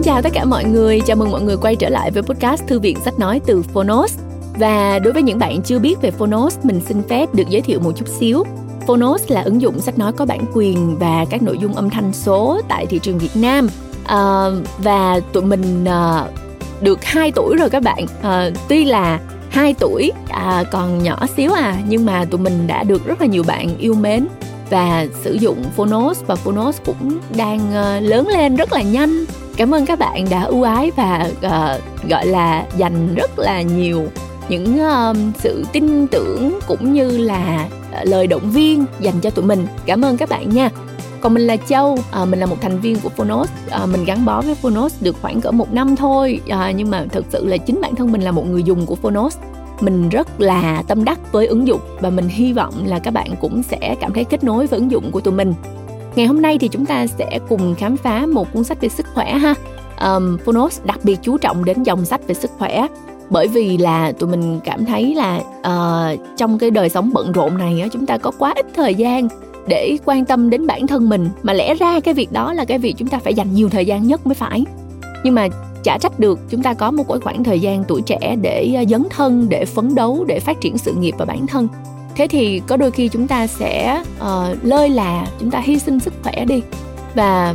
Xin chào tất cả mọi người, chào mừng mọi người quay trở lại với podcast Thư viện Sách Nói từ Phonos. Và đối với những bạn chưa biết về Phonos, mình xin phép được giới thiệu một chút xíu. Phonos là ứng dụng sách nói có bản quyền và các nội dung âm thanh số tại thị trường Việt Nam. À, và tụi mình à, được 2 tuổi rồi các bạn. À, tuy là 2 tuổi à, còn nhỏ xíu à nhưng mà tụi mình đã được rất là nhiều bạn yêu mến và sử dụng Phonos và Phonos cũng đang lớn lên rất là nhanh. Cảm ơn các bạn đã ưu ái và uh, gọi là dành rất là nhiều những uh, sự tin tưởng cũng như là uh, lời động viên dành cho tụi mình. Cảm ơn các bạn nha. Còn mình là Châu, à, mình là một thành viên của Phonos, à, mình gắn bó với Phonos được khoảng cỡ một năm thôi, à, nhưng mà thực sự là chính bản thân mình là một người dùng của Phonos mình rất là tâm đắc với ứng dụng và mình hy vọng là các bạn cũng sẽ cảm thấy kết nối với ứng dụng của tụi mình ngày hôm nay thì chúng ta sẽ cùng khám phá một cuốn sách về sức khỏe ha. Um, Phonos đặc biệt chú trọng đến dòng sách về sức khỏe bởi vì là tụi mình cảm thấy là uh, trong cái đời sống bận rộn này chúng ta có quá ít thời gian để quan tâm đến bản thân mình. Mà lẽ ra cái việc đó là cái việc chúng ta phải dành nhiều thời gian nhất mới phải. Nhưng mà chả trách được chúng ta có một khoảng thời gian tuổi trẻ để ờ, dấn thân để phấn đấu để phát triển sự nghiệp và bản thân thế thì có đôi khi chúng ta sẽ uh, lơi là chúng ta hy sinh sức khỏe đi. Và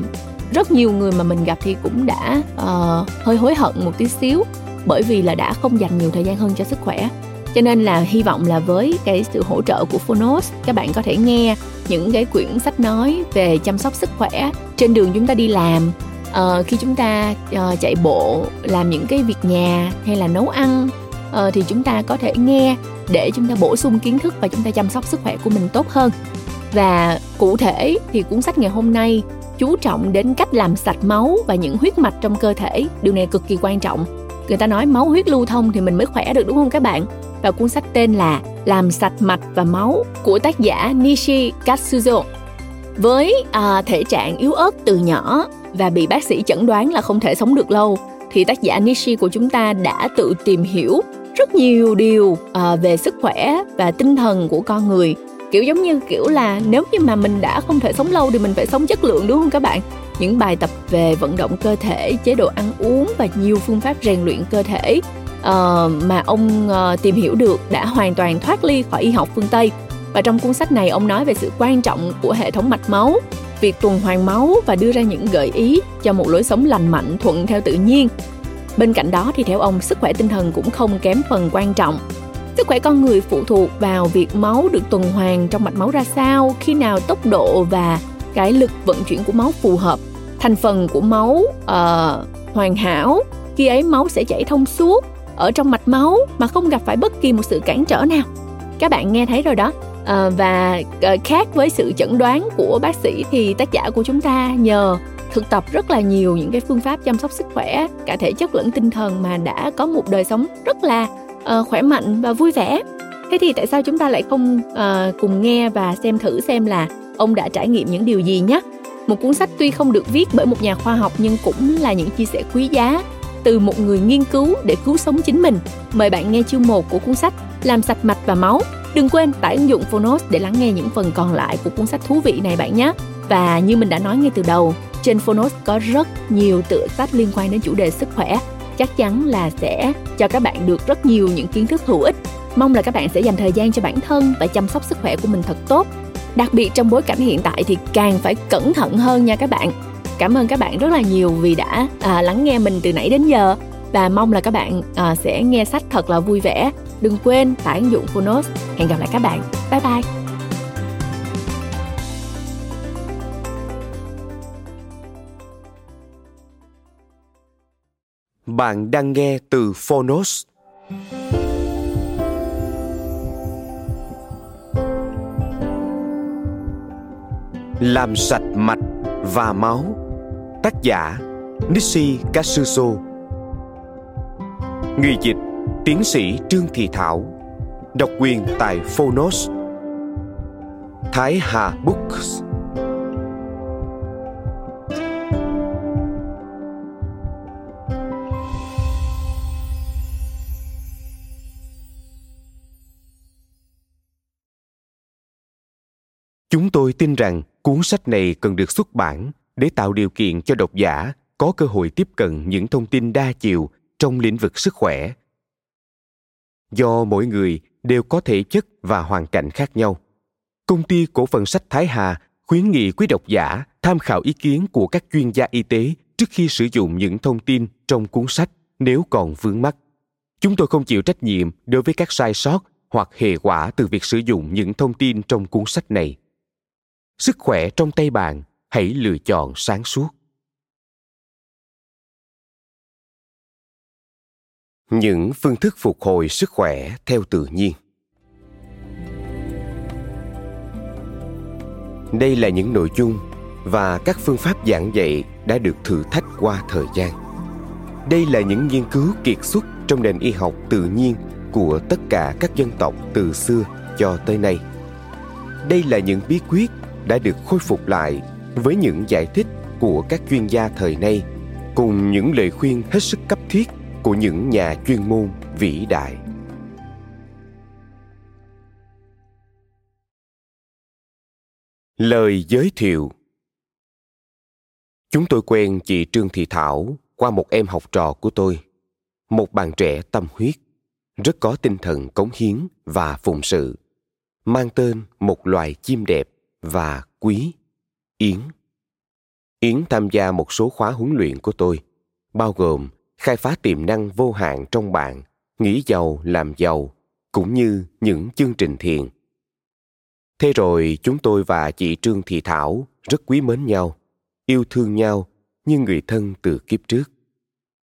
rất nhiều người mà mình gặp thì cũng đã uh, hơi hối hận một tí xíu bởi vì là đã không dành nhiều thời gian hơn cho sức khỏe. Cho nên là hy vọng là với cái sự hỗ trợ của Phonos các bạn có thể nghe những cái quyển sách nói về chăm sóc sức khỏe trên đường chúng ta đi làm. Uh, khi chúng ta uh, chạy bộ làm những cái việc nhà hay là nấu ăn uh, thì chúng ta có thể nghe để chúng ta bổ sung kiến thức và chúng ta chăm sóc sức khỏe của mình tốt hơn. Và cụ thể thì cuốn sách ngày hôm nay chú trọng đến cách làm sạch máu và những huyết mạch trong cơ thể. Điều này cực kỳ quan trọng. Người ta nói máu huyết lưu thông thì mình mới khỏe được đúng không các bạn? Và cuốn sách tên là làm sạch mạch và máu của tác giả Nishi Katsuzo. Với à, thể trạng yếu ớt từ nhỏ và bị bác sĩ chẩn đoán là không thể sống được lâu thì tác giả Nishi của chúng ta đã tự tìm hiểu rất nhiều điều à, về sức khỏe và tinh thần của con người. Kiểu giống như kiểu là nếu như mà mình đã không thể sống lâu thì mình phải sống chất lượng đúng không các bạn? Những bài tập về vận động cơ thể chế độ ăn uống và nhiều phương pháp rèn luyện cơ thể uh, mà ông uh, tìm hiểu được đã hoàn toàn thoát ly khỏi y học phương tây. Và trong cuốn sách này ông nói về sự quan trọng của hệ thống mạch máu việc tuần hoàn máu và đưa ra những gợi ý cho một lối sống lành mạnh thuận theo tự nhiên. Bên cạnh đó thì theo ông sức khỏe tinh thần cũng không kém phần quan trọng. Sức khỏe con người phụ thuộc vào việc máu được tuần hoàn trong mạch máu ra sao, khi nào tốc độ và cái lực vận chuyển của máu phù hợp, thành phần của máu uh, hoàn hảo, khi ấy máu sẽ chảy thông suốt ở trong mạch máu mà không gặp phải bất kỳ một sự cản trở nào. Các bạn nghe thấy rồi đó, à, và à, khác với sự chẩn đoán của bác sĩ thì tác giả của chúng ta nhờ thực tập rất là nhiều những cái phương pháp chăm sóc sức khỏe cả thể chất lẫn tinh thần mà đã có một đời sống rất là uh, khỏe mạnh và vui vẻ. Thế thì tại sao chúng ta lại không uh, cùng nghe và xem thử xem là ông đã trải nghiệm những điều gì nhé một cuốn sách tuy không được viết bởi một nhà khoa học nhưng cũng là những chia sẻ quý giá từ một người nghiên cứu để cứu sống chính mình. Mời bạn nghe chương 1 của cuốn sách làm sạch mạch và máu. Đừng quên tải ứng dụng Phonos để lắng nghe những phần còn lại của cuốn sách thú vị này bạn nhé. Và như mình đã nói ngay từ đầu, trên Phonos có rất nhiều tựa sách liên quan đến chủ đề sức khỏe. Chắc chắn là sẽ cho các bạn được rất nhiều những kiến thức hữu ích. Mong là các bạn sẽ dành thời gian cho bản thân và chăm sóc sức khỏe của mình thật tốt. Đặc biệt trong bối cảnh hiện tại thì càng phải cẩn thận hơn nha các bạn. Cảm ơn các bạn rất là nhiều vì đã à, lắng nghe mình từ nãy đến giờ và mong là các bạn à, sẽ nghe sách thật là vui vẻ Đừng quên tải ứng dụng Phonos. Hẹn gặp lại các bạn. Bye bye. Bạn đang nghe từ Phonos. Làm sạch mạch và máu Tác giả Nishi Katsuso Người dịch, Tiến sĩ Trương Thị Thảo Độc quyền tại Phonos. Thái Hà Books. Chúng tôi tin rằng cuốn sách này cần được xuất bản để tạo điều kiện cho độc giả có cơ hội tiếp cận những thông tin đa chiều trong lĩnh vực sức khỏe. Do mỗi người đều có thể chất và hoàn cảnh khác nhau. Công ty cổ phần sách thái hà khuyến nghị quý độc giả tham khảo ý kiến của các chuyên gia y tế trước khi sử dụng những thông tin trong cuốn sách nếu còn vướng mắc. Chúng tôi không chịu trách nhiệm đối với các sai sót hoặc hệ quả từ việc sử dụng những thông tin trong cuốn sách này. Sức khỏe trong tay bạn, hãy lựa chọn sáng suốt. Những phương thức phục hồi sức khỏe theo tự nhiên. Đây là những nội dung và các phương pháp giảng dạy đã được thử thách qua thời gian. Đây là những nghiên cứu kiệt xuất trong nền y học tự nhiên của tất cả các dân tộc từ xưa cho tới nay. Đây là những bí quyết đã được khôi phục lại với những giải thích của các chuyên gia thời nay, cùng những lời khuyên hết sức cấp thiết của những nhà chuyên môn vĩ đại. Lời giới thiệu. Chúng tôi quen chị trương thị thảo qua một em học trò của tôi, một bạn trẻ tâm huyết, rất có tinh thần cống hiến và phụng sự, mang tên một loài chim đẹp và quý, yến. Yến tham gia một số khóa huấn luyện của tôi, bao gồm khai phá tiềm năng vô hạn trong bạn, nghĩ giàu, làm giàu, cũng như những chương trình thiền. Thế rồi chúng tôi và chị trương thị thảo rất quý mến nhau, yêu thương nhau như người thân từ kiếp trước.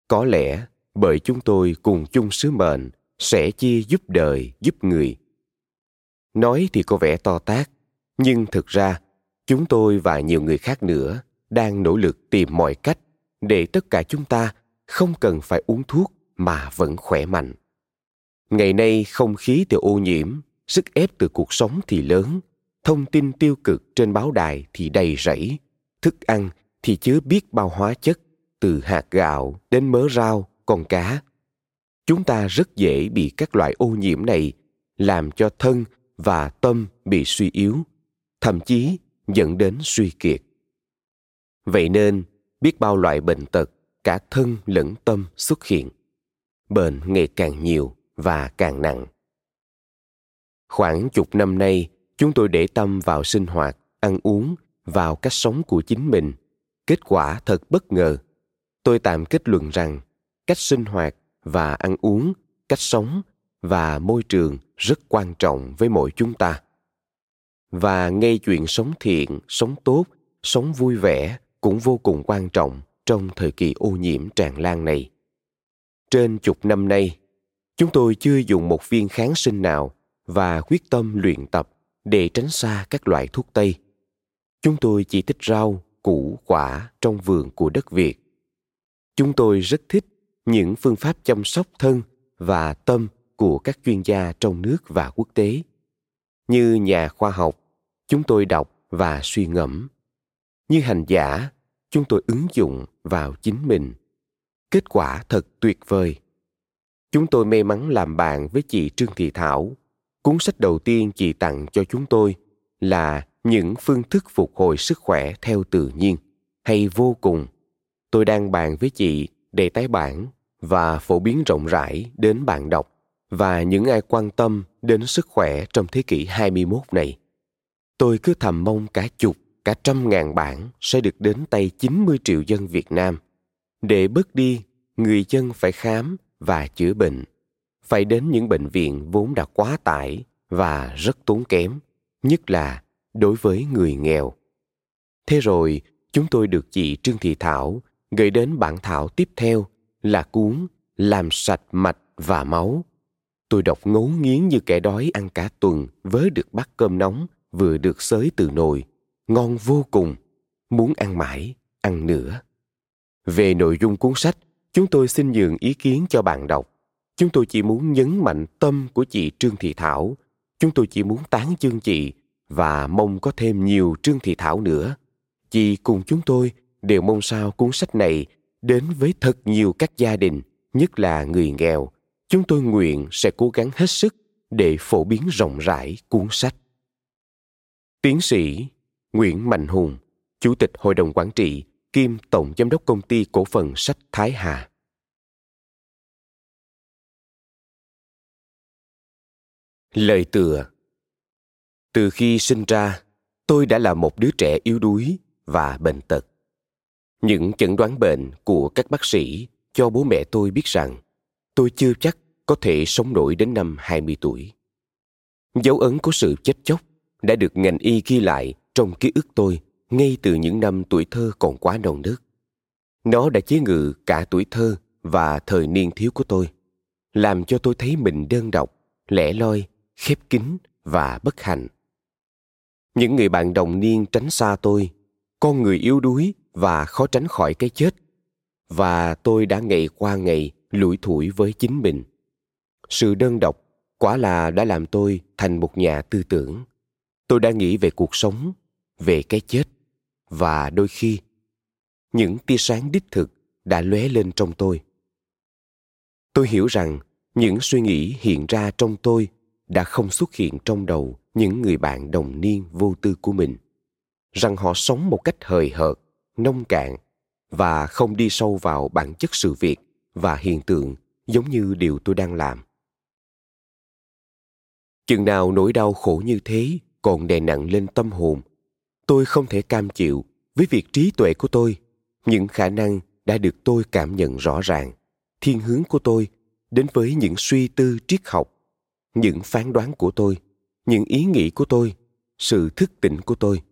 Có lẽ bởi chúng tôi cùng chung sứ mệnh sẽ chia giúp đời, giúp người. Nói thì có vẻ to tát, nhưng thực ra chúng tôi và nhiều người khác nữa đang nỗ lực tìm mọi cách để tất cả chúng ta không cần phải uống thuốc mà vẫn khỏe mạnh. Ngày nay không khí thì ô nhiễm, sức ép từ cuộc sống thì lớn, thông tin tiêu cực trên báo đài thì đầy rẫy, thức ăn thì chứa biết bao hóa chất, từ hạt gạo đến mớ rau, con cá. Chúng ta rất dễ bị các loại ô nhiễm này làm cho thân và tâm bị suy yếu, thậm chí dẫn đến suy kiệt. Vậy nên, biết bao loại bệnh tật cả thân lẫn tâm xuất hiện. Bệnh ngày càng nhiều và càng nặng. Khoảng chục năm nay, chúng tôi để tâm vào sinh hoạt, ăn uống, vào cách sống của chính mình. Kết quả thật bất ngờ. Tôi tạm kết luận rằng, cách sinh hoạt và ăn uống, cách sống và môi trường rất quan trọng với mỗi chúng ta. Và ngay chuyện sống thiện, sống tốt, sống vui vẻ cũng vô cùng quan trọng trong thời kỳ ô nhiễm tràn lan này. Trên chục năm nay, chúng tôi chưa dùng một viên kháng sinh nào và quyết tâm luyện tập để tránh xa các loại thuốc tây. Chúng tôi chỉ thích rau, củ, quả trong vườn của đất việt. Chúng tôi rất thích những phương pháp chăm sóc thân và tâm của các chuyên gia trong nước và quốc tế. Như nhà khoa học, chúng tôi đọc và suy ngẫm. Như hành giả, chúng tôi ứng dụng vào chính mình. Kết quả thật tuyệt vời. Chúng tôi may mắn làm bạn với chị trương thị thảo. Cuốn sách đầu tiên chị tặng cho chúng tôi là những phương thức phục hồi sức khỏe theo tự nhiên. Hay vô cùng. Tôi đang bàn với chị để tái bản và phổ biến rộng rãi đến bạn đọc và những ai quan tâm đến sức khỏe trong thế kỷ 21 này. Tôi cứ thầm mong cả chục, cả trăm ngàn bản sẽ được đến tay 90 triệu dân Việt Nam để bớt đi người dân phải khám và chữa bệnh, phải đến những bệnh viện vốn đã quá tải và rất tốn kém, nhất là đối với người nghèo. Thế rồi, chúng tôi được chị Trương Thị Thảo gửi đến bản thảo tiếp theo là cuốn Làm sạch mạch và máu. Tôi đọc ngấu nghiến như kẻ đói ăn cả tuần với được bát cơm nóng vừa được xới từ nồi. Ngon vô cùng, muốn ăn mãi, ăn nữa. Về nội dung cuốn sách, chúng tôi xin nhường ý kiến cho bạn đọc. Chúng tôi chỉ muốn nhấn mạnh tâm của chị Trương Thị Thảo. Chúng tôi chỉ muốn tán dương chị và mong có thêm nhiều Trương Thị Thảo nữa. Chị cùng chúng tôi đều mong sao cuốn sách này đến với thật nhiều các gia đình, nhất là người nghèo. Chúng tôi nguyện sẽ cố gắng hết sức để phổ biến rộng rãi cuốn sách. Tiến sĩ Nguyễn Mạnh Hùng, Chủ tịch Hội đồng Quản trị, kiêm tổng giám đốc công ty cổ phần sách Thái Hà. Lời tựa Từ khi sinh ra, tôi đã là một đứa trẻ yếu đuối và bệnh tật. Những chẩn đoán bệnh của các bác sĩ cho bố mẹ tôi biết rằng tôi chưa chắc có thể sống nổi đến năm 20 tuổi. Dấu ấn của sự chết chóc đã được ngành y ghi lại trong ký ức tôi ngay từ những năm tuổi thơ còn quá non nớt. Nó đã chế ngự cả tuổi thơ và thời niên thiếu của tôi, làm cho tôi thấy mình đơn độc, lẻ loi, khép kín và bất hạnh. Những người bạn đồng niên tránh xa tôi, con người yếu đuối và khó tránh khỏi cái chết. Và tôi đã ngày qua ngày lủi thủi với chính mình. Sự đơn độc quả là đã làm tôi thành một nhà tư tưởng. Tôi đã nghĩ về cuộc sống, về cái chết. Và đôi khi, những tia sáng đích thực đã lóe lên trong tôi. Tôi hiểu rằng những suy nghĩ hiện ra trong tôi đã không xuất hiện trong đầu những người bạn đồng niên vô tư của mình. Rằng họ sống một cách hời hợt, nông cạn và không đi sâu vào bản chất sự việc và hiện tượng giống như điều tôi đang làm. Chừng nào nỗi đau khổ như thế còn đè nặng lên tâm hồn tôi không thể cam chịu với việc trí tuệ của tôi. Những khả năng đã được tôi cảm nhận rõ ràng. Thiên hướng của tôi đến với những suy tư triết học, những phán đoán của tôi, những ý nghĩ của tôi, sự thức tỉnh của tôi.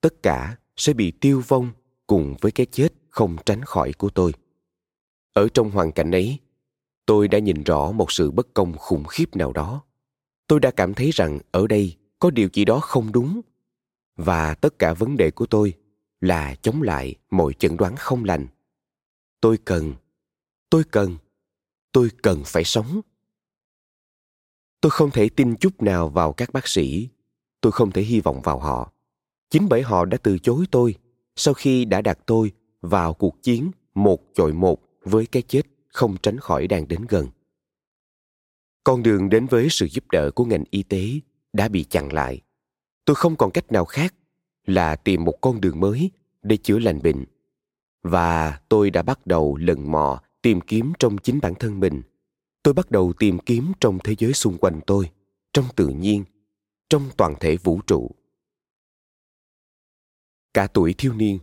Tất cả sẽ bị tiêu vong cùng với cái chết không tránh khỏi của tôi. Ở trong hoàn cảnh ấy, tôi đã nhìn rõ một sự bất công khủng khiếp nào đó. Tôi đã cảm thấy rằng ở đây có điều gì đó không đúng và tất cả vấn đề của tôi là chống lại mọi chẩn đoán không lành. Tôi cần tôi cần tôi cần phải sống. Tôi không thể tin chút nào vào các bác sĩ. Tôi không thể hy vọng vào họ. Chính bởi họ đã từ chối tôi sau khi đã đặt tôi vào cuộc chiến một chọi một với cái chết không tránh khỏi đang đến gần. Con đường đến với sự giúp đỡ của ngành y tế đã bị chặn lại tôi không còn cách nào khác là tìm một con đường mới để chữa lành bệnh. Và tôi đã bắt đầu lần mò tìm kiếm trong chính bản thân mình. Tôi bắt đầu tìm kiếm trong thế giới xung quanh tôi, trong tự nhiên, trong toàn thể vũ trụ. Cả tuổi thiếu niên,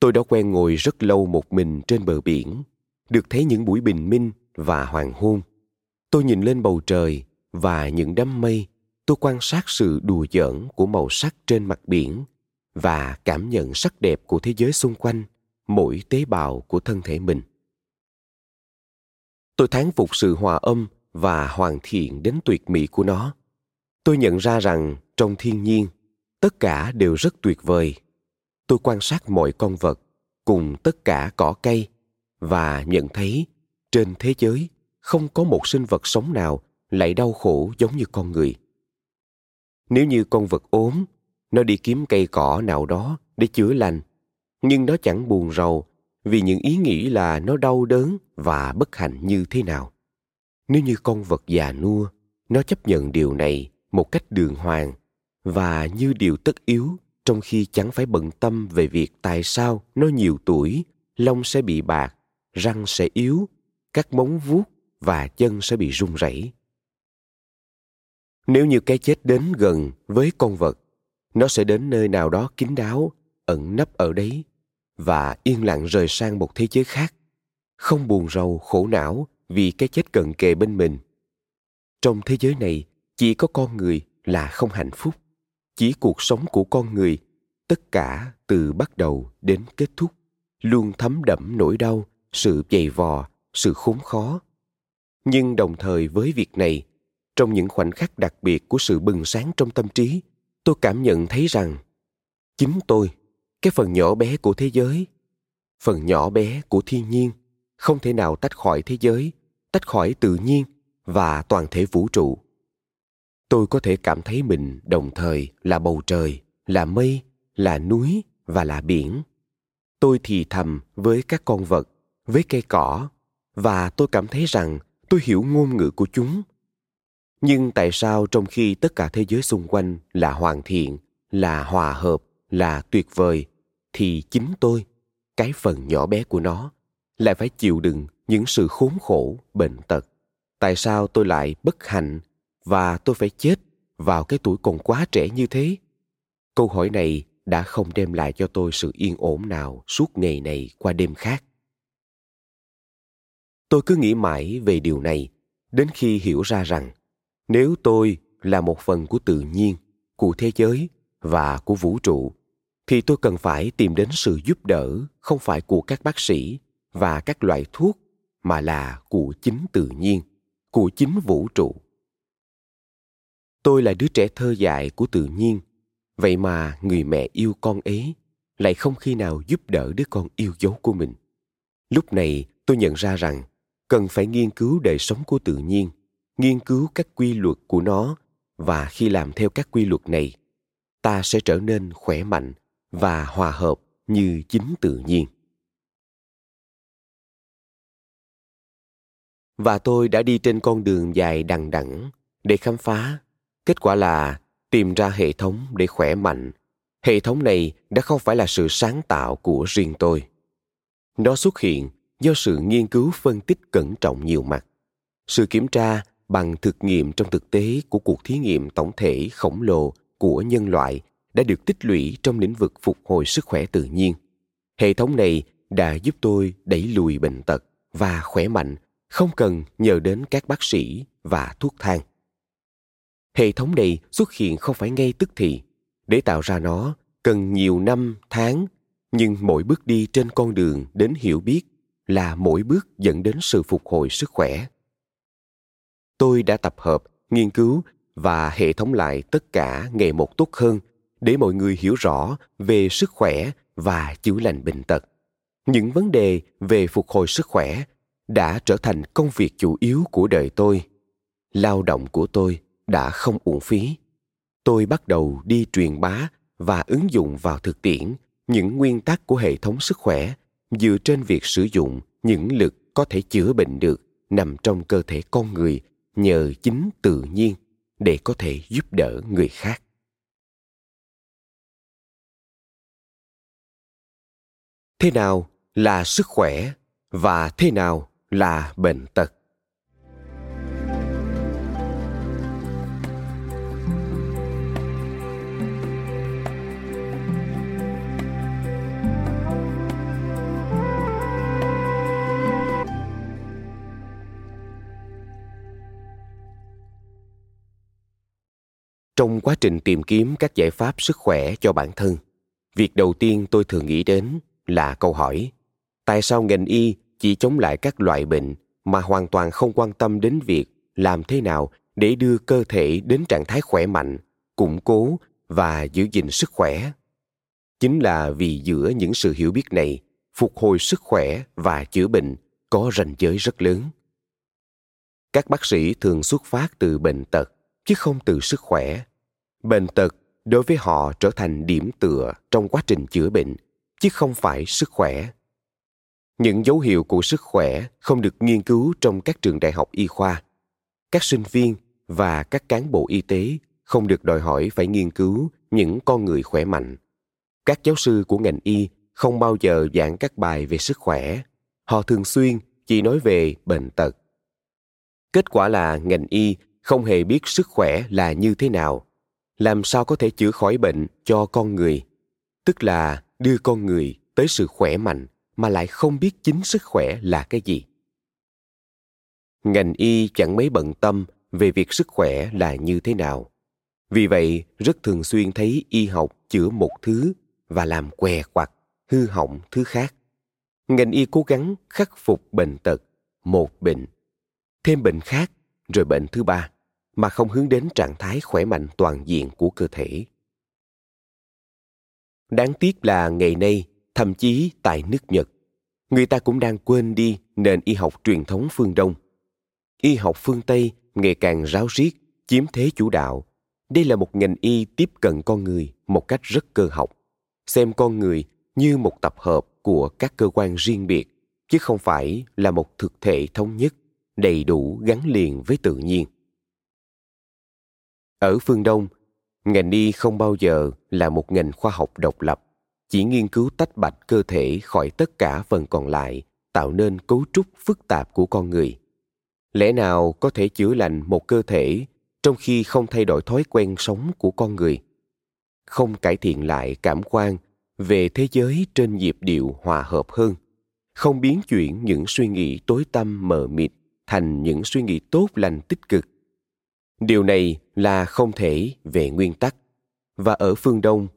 tôi đã quen ngồi rất lâu một mình trên bờ biển, được thấy những buổi bình minh và hoàng hôn. Tôi nhìn lên bầu trời và những đám mây tôi quan sát sự đùa giỡn của màu sắc trên mặt biển và cảm nhận sắc đẹp của thế giới xung quanh mỗi tế bào của thân thể mình. Tôi thán phục sự hòa âm và hoàn thiện đến tuyệt mỹ của nó. Tôi nhận ra rằng trong thiên nhiên, tất cả đều rất tuyệt vời. Tôi quan sát mọi con vật cùng tất cả cỏ cây và nhận thấy trên thế giới không có một sinh vật sống nào lại đau khổ giống như con người nếu như con vật ốm, nó đi kiếm cây cỏ nào đó để chữa lành. Nhưng nó chẳng buồn rầu vì những ý nghĩ là nó đau đớn và bất hạnh như thế nào. Nếu như con vật già nua, nó chấp nhận điều này một cách đường hoàng và như điều tất yếu, trong khi chẳng phải bận tâm về việc tại sao nó nhiều tuổi, lông sẽ bị bạc, răng sẽ yếu, các móng vuốt và chân sẽ bị run rẩy nếu như cái chết đến gần với con vật, nó sẽ đến nơi nào đó kín đáo, ẩn nấp ở đấy và yên lặng rời sang một thế giới khác. Không buồn rầu, khổ não vì cái chết cận kề bên mình. Trong thế giới này, chỉ có con người là không hạnh phúc. Chỉ cuộc sống của con người, tất cả từ bắt đầu đến kết thúc, luôn thấm đẫm nỗi đau, sự dày vò, sự khốn khó. Nhưng đồng thời với việc này trong những khoảnh khắc đặc biệt của sự bừng sáng trong tâm trí, tôi cảm nhận thấy rằng chính tôi, cái phần nhỏ bé của thế giới, phần nhỏ bé của thiên nhiên, không thể nào tách khỏi thế giới, tách khỏi tự nhiên và toàn thể vũ trụ. Tôi có thể cảm thấy mình đồng thời là bầu trời, là mây, là núi và là biển. Tôi thì thầm với các con vật, với cây cỏ và tôi cảm thấy rằng tôi hiểu ngôn ngữ của chúng nhưng tại sao trong khi tất cả thế giới xung quanh là hoàn thiện, là hòa hợp, là tuyệt vời, thì chính tôi, cái phần nhỏ bé của nó, lại phải chịu đựng những sự khốn khổ, bệnh tật? Tại sao tôi lại bất hạnh và tôi phải chết vào cái tuổi còn quá trẻ như thế? Câu hỏi này đã không đem lại cho tôi sự yên ổn nào suốt ngày này qua đêm khác. Tôi cứ nghĩ mãi về điều này, đến khi hiểu ra rằng nếu tôi là một phần của tự nhiên, của thế giới và của vũ trụ, thì tôi cần phải tìm đến sự giúp đỡ không phải của các bác sĩ và các loại thuốc, mà là của chính tự nhiên, của chính vũ trụ. Tôi là đứa trẻ thơ dại của tự nhiên, vậy mà người mẹ yêu con ấy lại không khi nào giúp đỡ đứa con yêu dấu của mình. Lúc này tôi nhận ra rằng cần phải nghiên cứu đời sống của tự nhiên nghiên cứu các quy luật của nó, và khi làm theo các quy luật này, ta sẽ trở nên khỏe mạnh và hòa hợp như chính tự nhiên. Và tôi đã đi trên con đường dài đằng đẵng để khám phá. Kết quả là tìm ra hệ thống để khỏe mạnh. Hệ thống này đã không phải là sự sáng tạo của riêng tôi. Nó xuất hiện do sự nghiên cứu phân tích cẩn trọng nhiều mặt. Sự kiểm tra bằng thực nghiệm trong thực tế của cuộc thí nghiệm tổng thể khổng lồ của nhân loại đã được tích lũy trong lĩnh vực phục hồi sức khỏe tự nhiên. Hệ thống này đã giúp tôi đẩy lùi bệnh tật và khỏe mạnh, không cần nhờ đến các bác sĩ và thuốc thang. Hệ thống này xuất hiện không phải ngay tức thì. Để tạo ra nó, cần nhiều năm, tháng, nhưng mỗi bước đi trên con đường đến hiểu biết là mỗi bước dẫn đến sự phục hồi sức khỏe tôi đã tập hợp, nghiên cứu và hệ thống lại tất cả ngày một tốt hơn để mọi người hiểu rõ về sức khỏe và chữa lành bệnh tật. Những vấn đề về phục hồi sức khỏe đã trở thành công việc chủ yếu của đời tôi. Lao động của tôi đã không uổng phí. Tôi bắt đầu đi truyền bá và ứng dụng vào thực tiễn những nguyên tắc của hệ thống sức khỏe dựa trên việc sử dụng những lực có thể chữa bệnh được nằm trong cơ thể con người nhờ chính tự nhiên để có thể giúp đỡ người khác. Thế nào là sức khỏe và thế nào là bệnh tật? Trong quá trình tìm kiếm các giải pháp sức khỏe cho bản thân, việc đầu tiên tôi thường nghĩ đến là câu hỏi, tại sao ngành y chỉ chống lại các loại bệnh mà hoàn toàn không quan tâm đến việc làm thế nào để đưa cơ thể đến trạng thái khỏe mạnh, củng cố và giữ gìn sức khỏe? Chính là vì giữa những sự hiểu biết này, phục hồi sức khỏe và chữa bệnh có ranh giới rất lớn. Các bác sĩ thường xuất phát từ bệnh tật, chứ không từ sức khỏe bệnh tật đối với họ trở thành điểm tựa trong quá trình chữa bệnh, chứ không phải sức khỏe. Những dấu hiệu của sức khỏe không được nghiên cứu trong các trường đại học y khoa. Các sinh viên và các cán bộ y tế không được đòi hỏi phải nghiên cứu những con người khỏe mạnh. Các giáo sư của ngành y không bao giờ giảng các bài về sức khỏe. Họ thường xuyên chỉ nói về bệnh tật. Kết quả là ngành y không hề biết sức khỏe là như thế nào làm sao có thể chữa khỏi bệnh cho con người? Tức là đưa con người tới sự khỏe mạnh mà lại không biết chính sức khỏe là cái gì. Ngành y chẳng mấy bận tâm về việc sức khỏe là như thế nào. Vì vậy, rất thường xuyên thấy y học chữa một thứ và làm què quặt, hư hỏng thứ khác. Ngành y cố gắng khắc phục bệnh tật, một bệnh, thêm bệnh khác, rồi bệnh thứ ba mà không hướng đến trạng thái khỏe mạnh toàn diện của cơ thể. Đáng tiếc là ngày nay, thậm chí tại nước nhật, người ta cũng đang quên đi nền y học truyền thống phương đông. Y học phương tây ngày càng ráo riết, chiếm thế chủ đạo. Đây là một ngành y tiếp cận con người một cách rất cơ học, xem con người như một tập hợp của các cơ quan riêng biệt, chứ không phải là một thực thể thống nhất, đầy đủ gắn liền với tự nhiên ở phương đông, ngành y không bao giờ là một ngành khoa học độc lập, chỉ nghiên cứu tách bạch cơ thể khỏi tất cả phần còn lại, tạo nên cấu trúc phức tạp của con người. Lẽ nào có thể chữa lành một cơ thể trong khi không thay đổi thói quen sống của con người? Không cải thiện lại cảm quan về thế giới trên nhịp điệu hòa hợp hơn, không biến chuyển những suy nghĩ tối tăm mờ mịt thành những suy nghĩ tốt lành tích cực điều này là không thể về nguyên tắc. Và ở phương đông,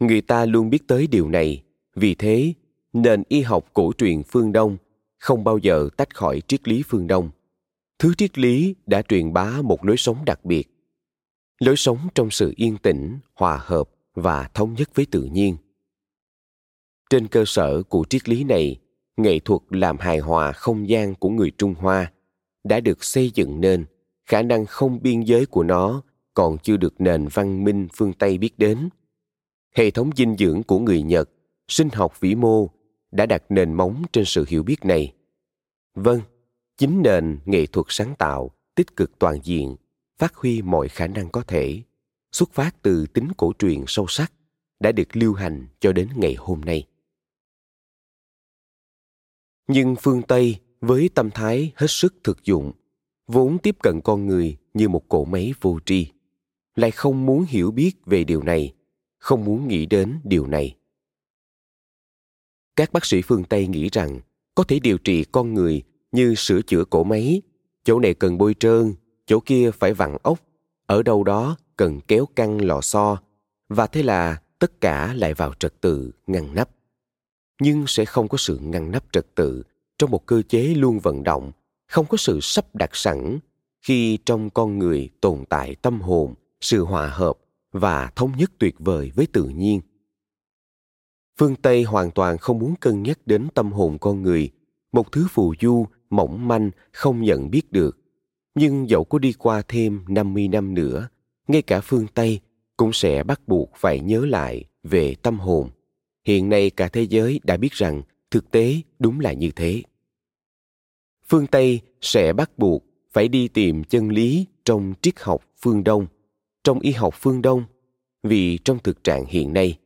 người ta luôn biết tới điều này. Vì thế, nền y học cổ truyền phương đông không bao giờ tách khỏi triết lý phương đông. Thứ triết lý đã truyền bá một lối sống đặc biệt, lối sống trong sự yên tĩnh, hòa hợp và thống nhất với tự nhiên. Trên cơ sở của triết lý này, nghệ thuật làm hài hòa không gian của người trung hoa đã được xây dựng nên khả năng không biên giới của nó còn chưa được nền văn minh phương tây biết đến. Hệ thống dinh dưỡng của người nhật, sinh học vĩ mô đã đặt nền móng trên sự hiểu biết này. Vâng chính nền nghệ thuật sáng tạo, tích cực toàn diện, phát huy mọi khả năng có thể, xuất phát từ tính cổ truyền sâu sắc, đã được lưu hành cho đến ngày hôm nay. Nhưng phương tây với tâm thái hết sức thực dụng vốn tiếp cận con người như một cỗ máy vô tri, lại không muốn hiểu biết về điều này, không muốn nghĩ đến điều này. Các bác sĩ phương tây nghĩ rằng có thể điều trị con người như sửa chữa cỗ máy, chỗ này cần bôi trơn, chỗ kia phải vặn ốc, ở đâu đó cần kéo căng lò xo, và thế là tất cả lại vào trật tự ngăn nắp. Nhưng sẽ không có sự ngăn nắp trật tự trong một cơ chế luôn vận động không có sự sắp đặt sẵn khi trong con người tồn tại tâm hồn sự hòa hợp và thống nhất tuyệt vời với tự nhiên phương tây hoàn toàn không muốn cân nhắc đến tâm hồn con người một thứ phù du mỏng manh không nhận biết được nhưng dẫu có đi qua thêm 50 năm nữa, ngay cả phương Tây cũng sẽ bắt buộc phải nhớ lại về tâm hồn. Hiện nay cả thế giới đã biết rằng thực tế đúng là như thế. Phương Tây sẽ bắt buộc phải đi tìm chân lý trong triết học phương Đông, trong y học phương Đông, vì trong thực trạng hiện nay,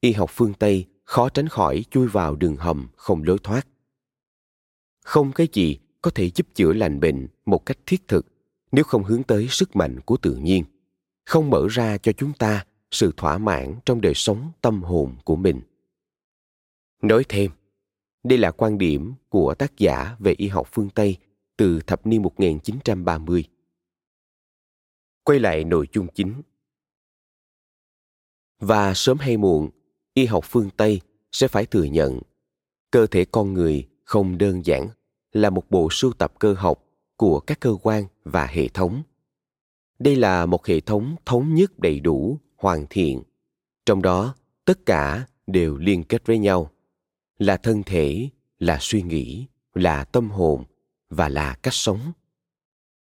y học phương Tây khó tránh khỏi chui vào đường hầm không lối thoát. Không cái gì có thể giúp chữa lành bệnh một cách thiết thực nếu không hướng tới sức mạnh của tự nhiên không mở ra cho chúng ta sự thỏa mãn trong đời sống tâm hồn của mình. Nói thêm, đây là quan điểm của tác giả về y học phương Tây từ thập niên 1930. Quay lại nội dung chính. Và sớm hay muộn, y học phương Tây sẽ phải thừa nhận cơ thể con người không đơn giản là một bộ sưu tập cơ học của các cơ quan và hệ thống đây là một hệ thống thống nhất đầy đủ hoàn thiện trong đó tất cả đều liên kết với nhau là thân thể, là suy nghĩ, là tâm hồn và là cách sống.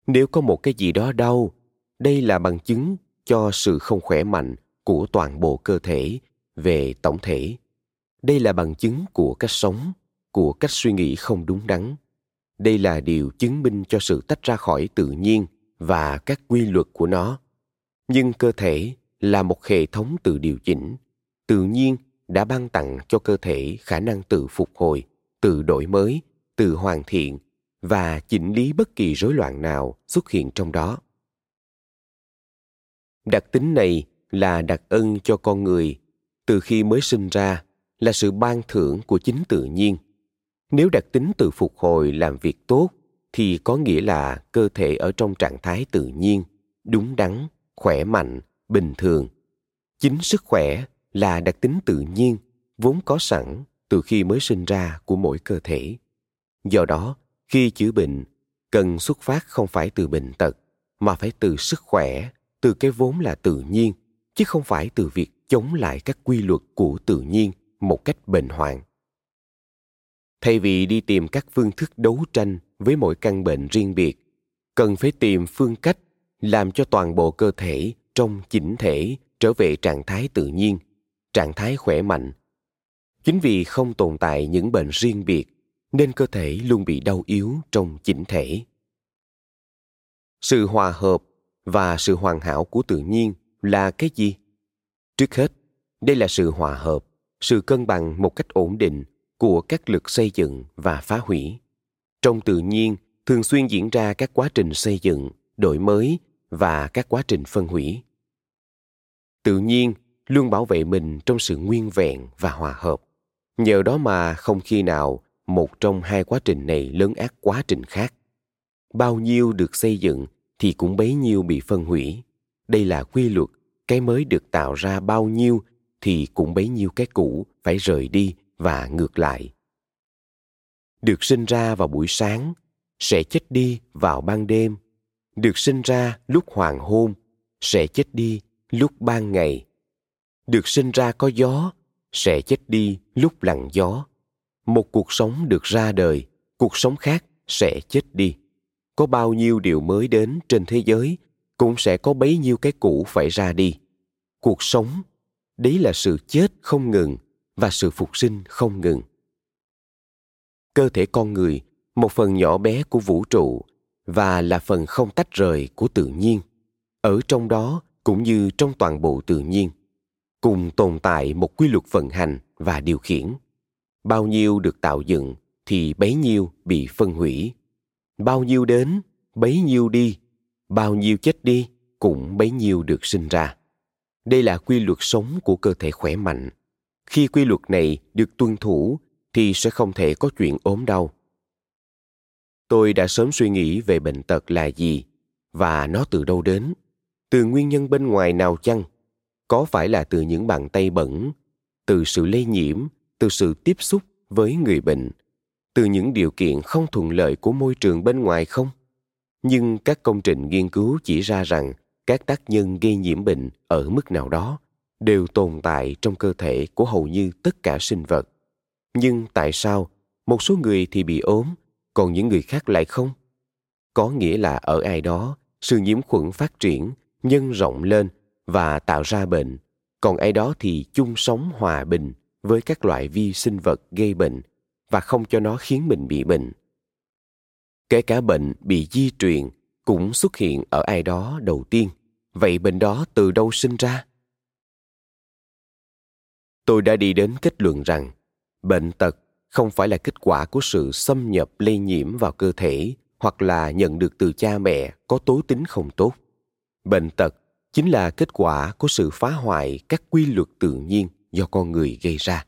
Nếu có một cái gì đó đau, đây là bằng chứng cho sự không khỏe mạnh của toàn bộ cơ thể về tổng thể. Đây là bằng chứng của cách sống, của cách suy nghĩ không đúng đắn. Đây là điều chứng minh cho sự tách ra khỏi tự nhiên và các quy luật của nó. Nhưng cơ thể là một hệ thống tự điều chỉnh. Tự nhiên đã ban tặng cho cơ thể khả năng tự phục hồi, tự đổi mới, tự hoàn thiện và chỉnh lý bất kỳ rối loạn nào xuất hiện trong đó. Đặc tính này là đặc ân cho con người từ khi mới sinh ra là sự ban thưởng của chính tự nhiên. Nếu đặc tính tự phục hồi làm việc tốt thì có nghĩa là cơ thể ở trong trạng thái tự nhiên, đúng đắn, khỏe mạnh, bình thường. Chính sức khỏe là đặc tính tự nhiên, vốn có sẵn từ khi mới sinh ra của mỗi cơ thể. Do đó, khi chữa bệnh, cần xuất phát không phải từ bệnh tật, mà phải từ sức khỏe, từ cái vốn là tự nhiên, chứ không phải từ việc chống lại các quy luật của tự nhiên một cách bền hoạn. Thay vì đi tìm các phương thức đấu tranh với mỗi căn bệnh riêng biệt, cần phải tìm phương cách làm cho toàn bộ cơ thể trong chỉnh thể trở về trạng thái tự nhiên trạng thái khỏe mạnh. Chính vì không tồn tại những bệnh riêng biệt, nên cơ thể luôn bị đau yếu trong chỉnh thể. Sự hòa hợp và sự hoàn hảo của tự nhiên là cái gì? Trước hết, đây là sự hòa hợp, sự cân bằng một cách ổn định của các lực xây dựng và phá hủy. Trong tự nhiên, thường xuyên diễn ra các quá trình xây dựng, đổi mới và các quá trình phân hủy. Tự nhiên luôn bảo vệ mình trong sự nguyên vẹn và hòa hợp. Nhờ đó mà không khi nào một trong hai quá trình này lớn ác quá trình khác. Bao nhiêu được xây dựng thì cũng bấy nhiêu bị phân hủy. Đây là quy luật, cái mới được tạo ra bao nhiêu thì cũng bấy nhiêu cái cũ phải rời đi và ngược lại. Được sinh ra vào buổi sáng, sẽ chết đi vào ban đêm. Được sinh ra lúc hoàng hôn, sẽ chết đi lúc ban ngày được sinh ra có gió, sẽ chết đi lúc lặng gió. Một cuộc sống được ra đời, cuộc sống khác sẽ chết đi. Có bao nhiêu điều mới đến trên thế giới, cũng sẽ có bấy nhiêu cái cũ phải ra đi. Cuộc sống, đấy là sự chết không ngừng và sự phục sinh không ngừng. Cơ thể con người, một phần nhỏ bé của vũ trụ và là phần không tách rời của tự nhiên. Ở trong đó cũng như trong toàn bộ tự nhiên cùng tồn tại một quy luật vận hành và điều khiển. Bao nhiêu được tạo dựng thì bấy nhiêu bị phân hủy. Bao nhiêu đến, bấy nhiêu đi. Bao nhiêu chết đi cũng bấy nhiêu được sinh ra. Đây là quy luật sống của cơ thể khỏe mạnh. Khi quy luật này được tuân thủ thì sẽ không thể có chuyện ốm đau. Tôi đã sớm suy nghĩ về bệnh tật là gì và nó từ đâu đến. Từ nguyên nhân bên ngoài nào chăng? Có phải là từ những bàn tay bẩn, từ sự lây nhiễm, từ sự tiếp xúc với người bệnh, từ những điều kiện không thuận lợi của môi trường bên ngoài không? Nhưng các công trình nghiên cứu chỉ ra rằng các tác nhân gây nhiễm bệnh ở mức nào đó đều tồn tại trong cơ thể của hầu như tất cả sinh vật. Nhưng tại sao một số người thì bị ốm, còn những người khác lại không? Có nghĩa là ở ai đó, sự nhiễm khuẩn phát triển, nhân rộng lên và tạo ra bệnh. Còn ai đó thì chung sống hòa bình với các loại vi sinh vật gây bệnh và không cho nó khiến mình bị bệnh. Kể cả bệnh bị di truyền cũng xuất hiện ở ai đó đầu tiên. Vậy bệnh đó từ đâu sinh ra? Tôi đã đi đến kết luận rằng, bệnh tật không phải là kết quả của sự xâm nhập lây nhiễm vào cơ thể hoặc là nhận được từ cha mẹ có tố tính không tốt. Bệnh tật chính là kết quả của sự phá hoại các quy luật tự nhiên do con người gây ra.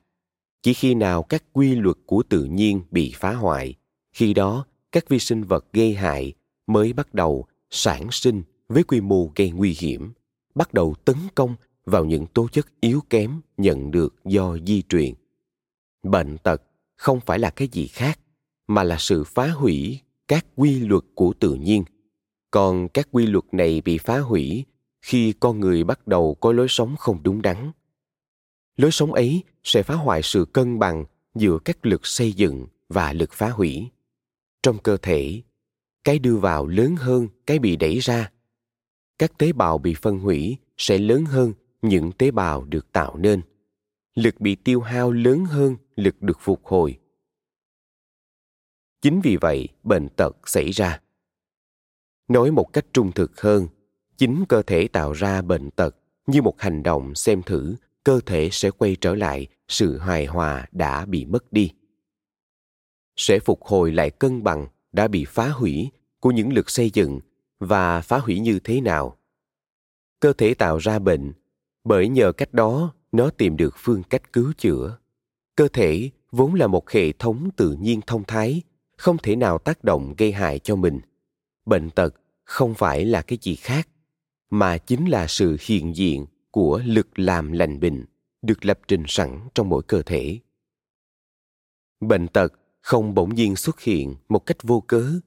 Chỉ khi nào các quy luật của tự nhiên bị phá hoại, khi đó các vi sinh vật gây hại mới bắt đầu sản sinh với quy mô gây nguy hiểm, bắt đầu tấn công vào những tố chất yếu kém nhận được do di truyền. Bệnh tật không phải là cái gì khác, mà là sự phá hủy các quy luật của tự nhiên. Còn các quy luật này bị phá hủy khi con người bắt đầu có lối sống không đúng đắn. Lối sống ấy sẽ phá hoại sự cân bằng giữa các lực xây dựng và lực phá hủy. Trong cơ thể, cái đưa vào lớn hơn cái bị đẩy ra. Các tế bào bị phân hủy sẽ lớn hơn những tế bào được tạo nên. Lực bị tiêu hao lớn hơn lực được phục hồi. Chính vì vậy, bệnh tật xảy ra. Nói một cách trung thực hơn chính cơ thể tạo ra bệnh tật. Như một hành động xem thử, cơ thể sẽ quay trở lại, sự hài hòa đã bị mất đi. Sẽ phục hồi lại cân bằng, đã bị phá hủy của những lực xây dựng. Và phá hủy như thế nào? Cơ thể tạo ra bệnh, bởi nhờ cách đó, nó tìm được phương cách cứu chữa. Cơ thể vốn là một hệ thống tự nhiên thông thái, không thể nào tác động gây hại cho mình. Bệnh tật không phải là cái gì khác mà chính là sự hiện diện của lực làm lành bệnh được lập trình sẵn trong mỗi cơ thể. Bệnh tật không bỗng nhiên xuất hiện một cách vô cớ,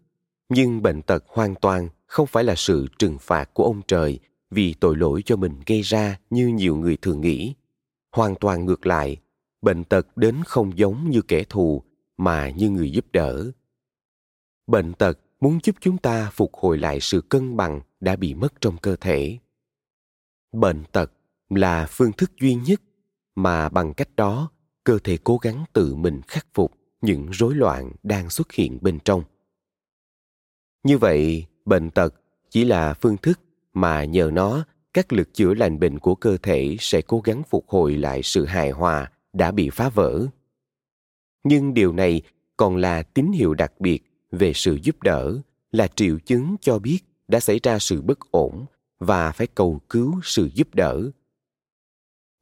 nhưng bệnh tật hoàn toàn không phải là sự trừng phạt của ông trời vì tội lỗi cho mình gây ra như nhiều người thường nghĩ. Hoàn toàn ngược lại, bệnh tật đến không giống như kẻ thù mà như người giúp đỡ. Bệnh tật muốn giúp chúng ta phục hồi lại sự cân bằng đã bị mất trong cơ thể. Bệnh tật là phương thức duy nhất mà bằng cách đó, cơ thể cố gắng tự mình khắc phục những rối loạn đang xuất hiện bên trong. Như vậy, bệnh tật chỉ là phương thức mà nhờ nó, các lực chữa lành bệnh của cơ thể sẽ cố gắng phục hồi lại sự hài hòa đã bị phá vỡ. Nhưng điều này còn là tín hiệu đặc biệt về sự giúp đỡ là triệu chứng cho biết đã xảy ra sự bất ổn và phải cầu cứu sự giúp đỡ.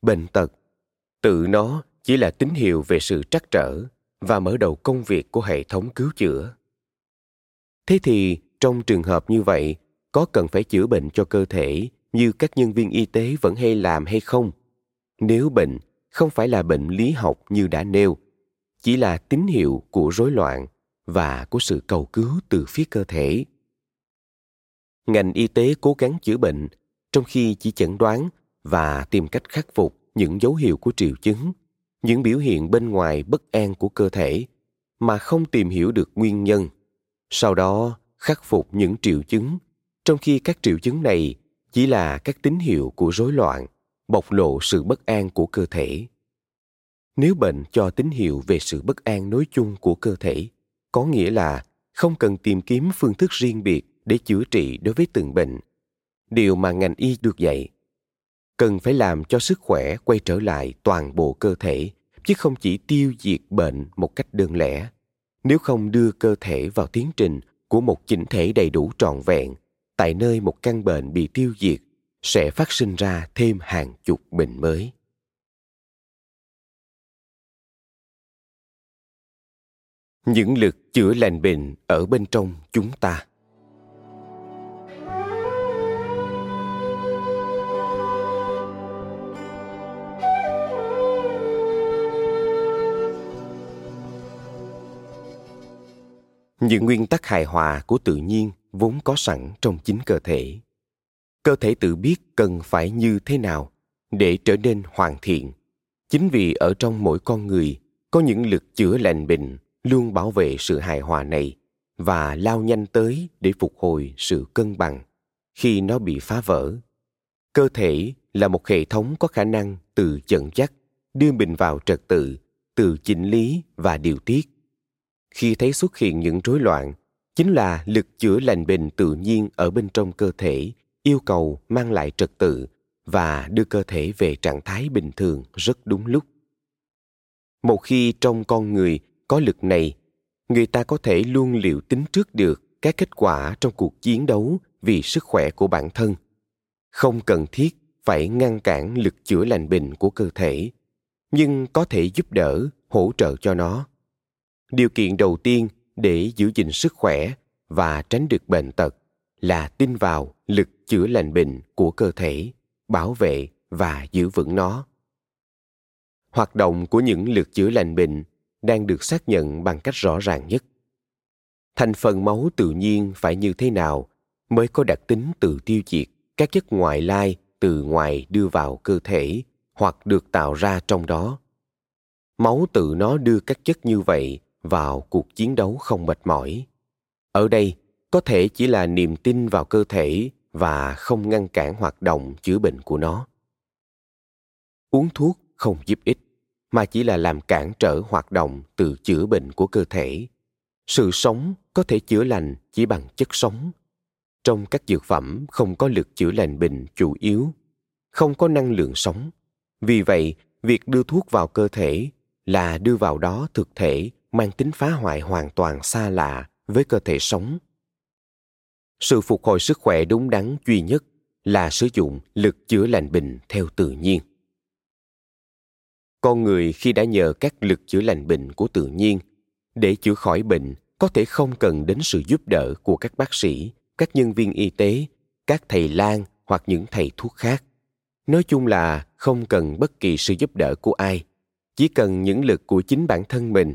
Bệnh tật. Tự nó chỉ là tín hiệu về sự trắc trở và mở đầu công việc của hệ thống cứu chữa. Thế thì, trong trường hợp như vậy, có cần phải chữa bệnh cho cơ thể như các nhân viên y tế vẫn hay làm hay không? Nếu bệnh không phải là bệnh lý học như đã nêu, chỉ là tín hiệu của rối loạn và của sự cầu cứu từ phía cơ thể. Ngành y tế cố gắng chữa bệnh, trong khi chỉ chẩn đoán và tìm cách khắc phục những dấu hiệu của triệu chứng, những biểu hiện bên ngoài bất an của cơ thể, mà không tìm hiểu được nguyên nhân. Sau đó, khắc phục những triệu chứng, trong khi các triệu chứng này chỉ là các tín hiệu của rối loạn, bộc lộ sự bất an của cơ thể. Nếu bệnh cho tín hiệu về sự bất an nói chung của cơ thể có nghĩa là không cần tìm kiếm phương thức riêng biệt để chữa trị đối với từng bệnh. Điều mà ngành y được dạy, cần phải làm cho sức khỏe quay trở lại toàn bộ cơ thể, chứ không chỉ tiêu diệt bệnh một cách đơn lẻ. Nếu không đưa cơ thể vào tiến trình của một chỉnh thể đầy đủ trọn vẹn, tại nơi một căn bệnh bị tiêu diệt, sẽ phát sinh ra thêm hàng chục bệnh mới. Những lực chữa lành bệnh ở bên trong chúng ta. Những nguyên tắc hài hòa của tự nhiên vốn có sẵn trong chính cơ thể. Cơ thể tự biết cần phải như thế nào để trở nên hoàn thiện. Chính vì ở trong mỗi con người có những lực chữa lành bệnh luôn bảo vệ sự hài hòa này và lao nhanh tới để phục hồi sự cân bằng. Khi nó bị phá vỡ, cơ thể là một hệ thống có khả năng từ dẫn dắt, đưa mình vào trật tự từ chỉnh lý và điều tiết. Khi thấy xuất hiện những rối loạn, chính là lực chữa lành bình tự nhiên ở bên trong cơ thể yêu cầu mang lại trật tự và đưa cơ thể về trạng thái bình thường rất đúng lúc. Một khi trong con người có lực này, người ta có thể luôn liệu tính trước được các kết quả trong cuộc chiến đấu vì sức khỏe của bản thân. Không cần thiết phải ngăn cản lực chữa lành bệnh của cơ thể, nhưng có thể giúp đỡ, hỗ trợ cho nó. Điều kiện đầu tiên để giữ gìn sức khỏe và tránh được bệnh tật là tin vào lực chữa lành bệnh của cơ thể, bảo vệ và giữ vững nó. Hoạt động của những lực chữa lành bệnh đang được xác nhận bằng cách rõ ràng nhất. Thành phần máu tự nhiên phải như thế nào mới có đặc tính tự tiêu diệt? Các chất ngoại lai từ ngoài đưa vào cơ thể hoặc được tạo ra trong đó. Máu tự nó đưa các chất như vậy vào cuộc chiến đấu không mệt mỏi. Ở đây, có thể chỉ là niềm tin vào cơ thể và không ngăn cản hoạt động chữa bệnh của nó. Uống thuốc không giúp ích mà chỉ là làm cản trở hoạt động từ chữa bệnh của cơ thể. Sự sống có thể chữa lành chỉ bằng chất sống. Trong các dược phẩm không có lực chữa lành bệnh chủ yếu, không có năng lượng sống. Vì vậy, việc đưa thuốc vào cơ thể là đưa vào đó thực thể mang tính phá hoại hoàn toàn xa lạ với cơ thể sống. Sự phục hồi sức khỏe đúng đắn duy nhất là sử dụng lực chữa lành bệnh theo tự nhiên con người khi đã nhờ các lực chữa lành bệnh của tự nhiên để chữa khỏi bệnh, có thể không cần đến sự giúp đỡ của các bác sĩ, các nhân viên y tế, các thầy lang hoặc những thầy thuốc khác. Nói chung là không cần bất kỳ sự giúp đỡ của ai, chỉ cần những lực của chính bản thân mình.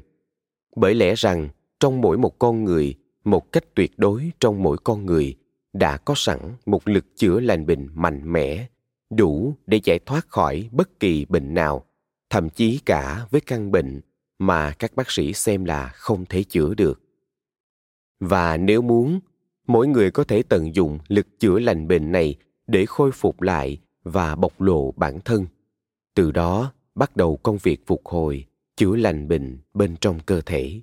Bởi lẽ rằng, trong mỗi một con người, một cách tuyệt đối trong mỗi con người đã có sẵn một lực chữa lành bệnh mạnh mẽ, đủ để giải thoát khỏi bất kỳ bệnh nào thậm chí cả với căn bệnh mà các bác sĩ xem là không thể chữa được. Và nếu muốn, mỗi người có thể tận dụng lực chữa lành bệnh này để khôi phục lại và bộc lộ bản thân. Từ đó bắt đầu công việc phục hồi, chữa lành bệnh bên trong cơ thể.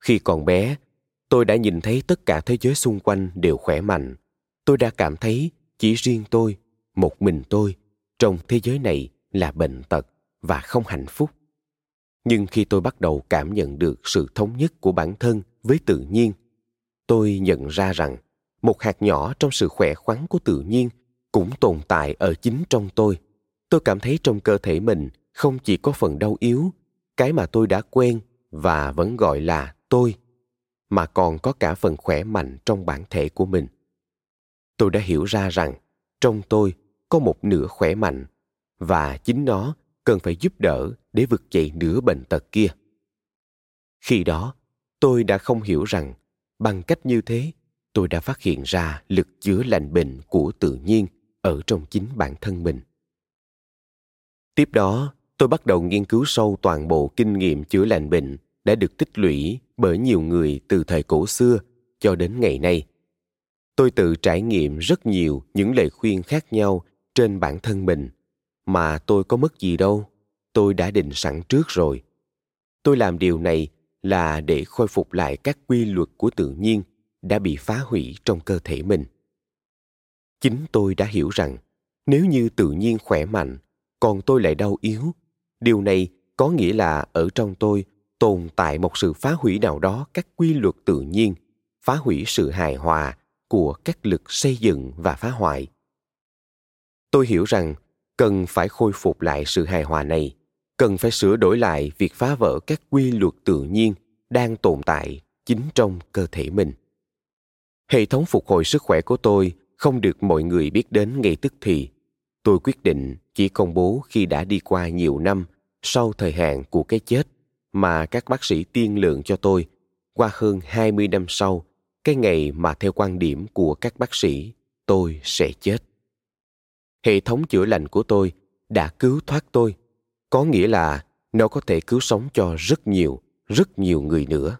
Khi còn bé, tôi đã nhìn thấy tất cả thế giới xung quanh đều khỏe mạnh. Tôi đã cảm thấy chỉ riêng tôi, một mình tôi, trong thế giới này là bệnh tật và không hạnh phúc. Nhưng khi tôi bắt đầu cảm nhận được sự thống nhất của bản thân với tự nhiên, tôi nhận ra rằng một hạt nhỏ trong sự khỏe khoắn của tự nhiên cũng tồn tại ở chính trong tôi. Tôi cảm thấy trong cơ thể mình không chỉ có phần đau yếu, cái mà tôi đã quen và vẫn gọi là tôi, mà còn có cả phần khỏe mạnh trong bản thể của mình. Tôi đã hiểu ra rằng trong tôi có một nửa khỏe mạnh và chính nó cần phải giúp đỡ để vực dậy nửa bệnh tật kia. Khi đó, tôi đã không hiểu rằng bằng cách như thế, tôi đã phát hiện ra lực chữa lành bệnh của tự nhiên ở trong chính bản thân mình. Tiếp đó, tôi bắt đầu nghiên cứu sâu toàn bộ kinh nghiệm chữa lành bệnh đã được tích lũy bởi nhiều người từ thời cổ xưa cho đến ngày nay. Tôi tự trải nghiệm rất nhiều những lời khuyên khác nhau trên bản thân mình mà tôi có mất gì đâu. Tôi đã định sẵn trước rồi. Tôi làm điều này là để khôi phục lại các quy luật của tự nhiên đã bị phá hủy trong cơ thể mình. Chính tôi đã hiểu rằng, nếu như tự nhiên khỏe mạnh, còn tôi lại đau yếu, điều này có nghĩa là ở trong tôi tồn tại một sự phá hủy nào đó các quy luật tự nhiên, phá hủy sự hài hòa của các lực xây dựng và phá hoại. Tôi hiểu rằng cần phải khôi phục lại sự hài hòa này. Cần phải sửa đổi lại việc phá vỡ các quy luật tự nhiên đang tồn tại chính trong cơ thể mình. Hệ thống phục hồi sức khỏe của tôi không được mọi người biết đến ngay tức thì. Tôi quyết định chỉ công bố khi đã đi qua nhiều năm sau thời hạn của cái chết mà các bác sĩ tiên lượng cho tôi qua hơn 20 năm sau, cái ngày mà theo quan điểm của các bác sĩ, tôi sẽ chết. Hệ thống chữa lành của tôi đã cứu thoát tôi, có nghĩa là nó có thể cứu sống cho rất nhiều, rất nhiều người nữa.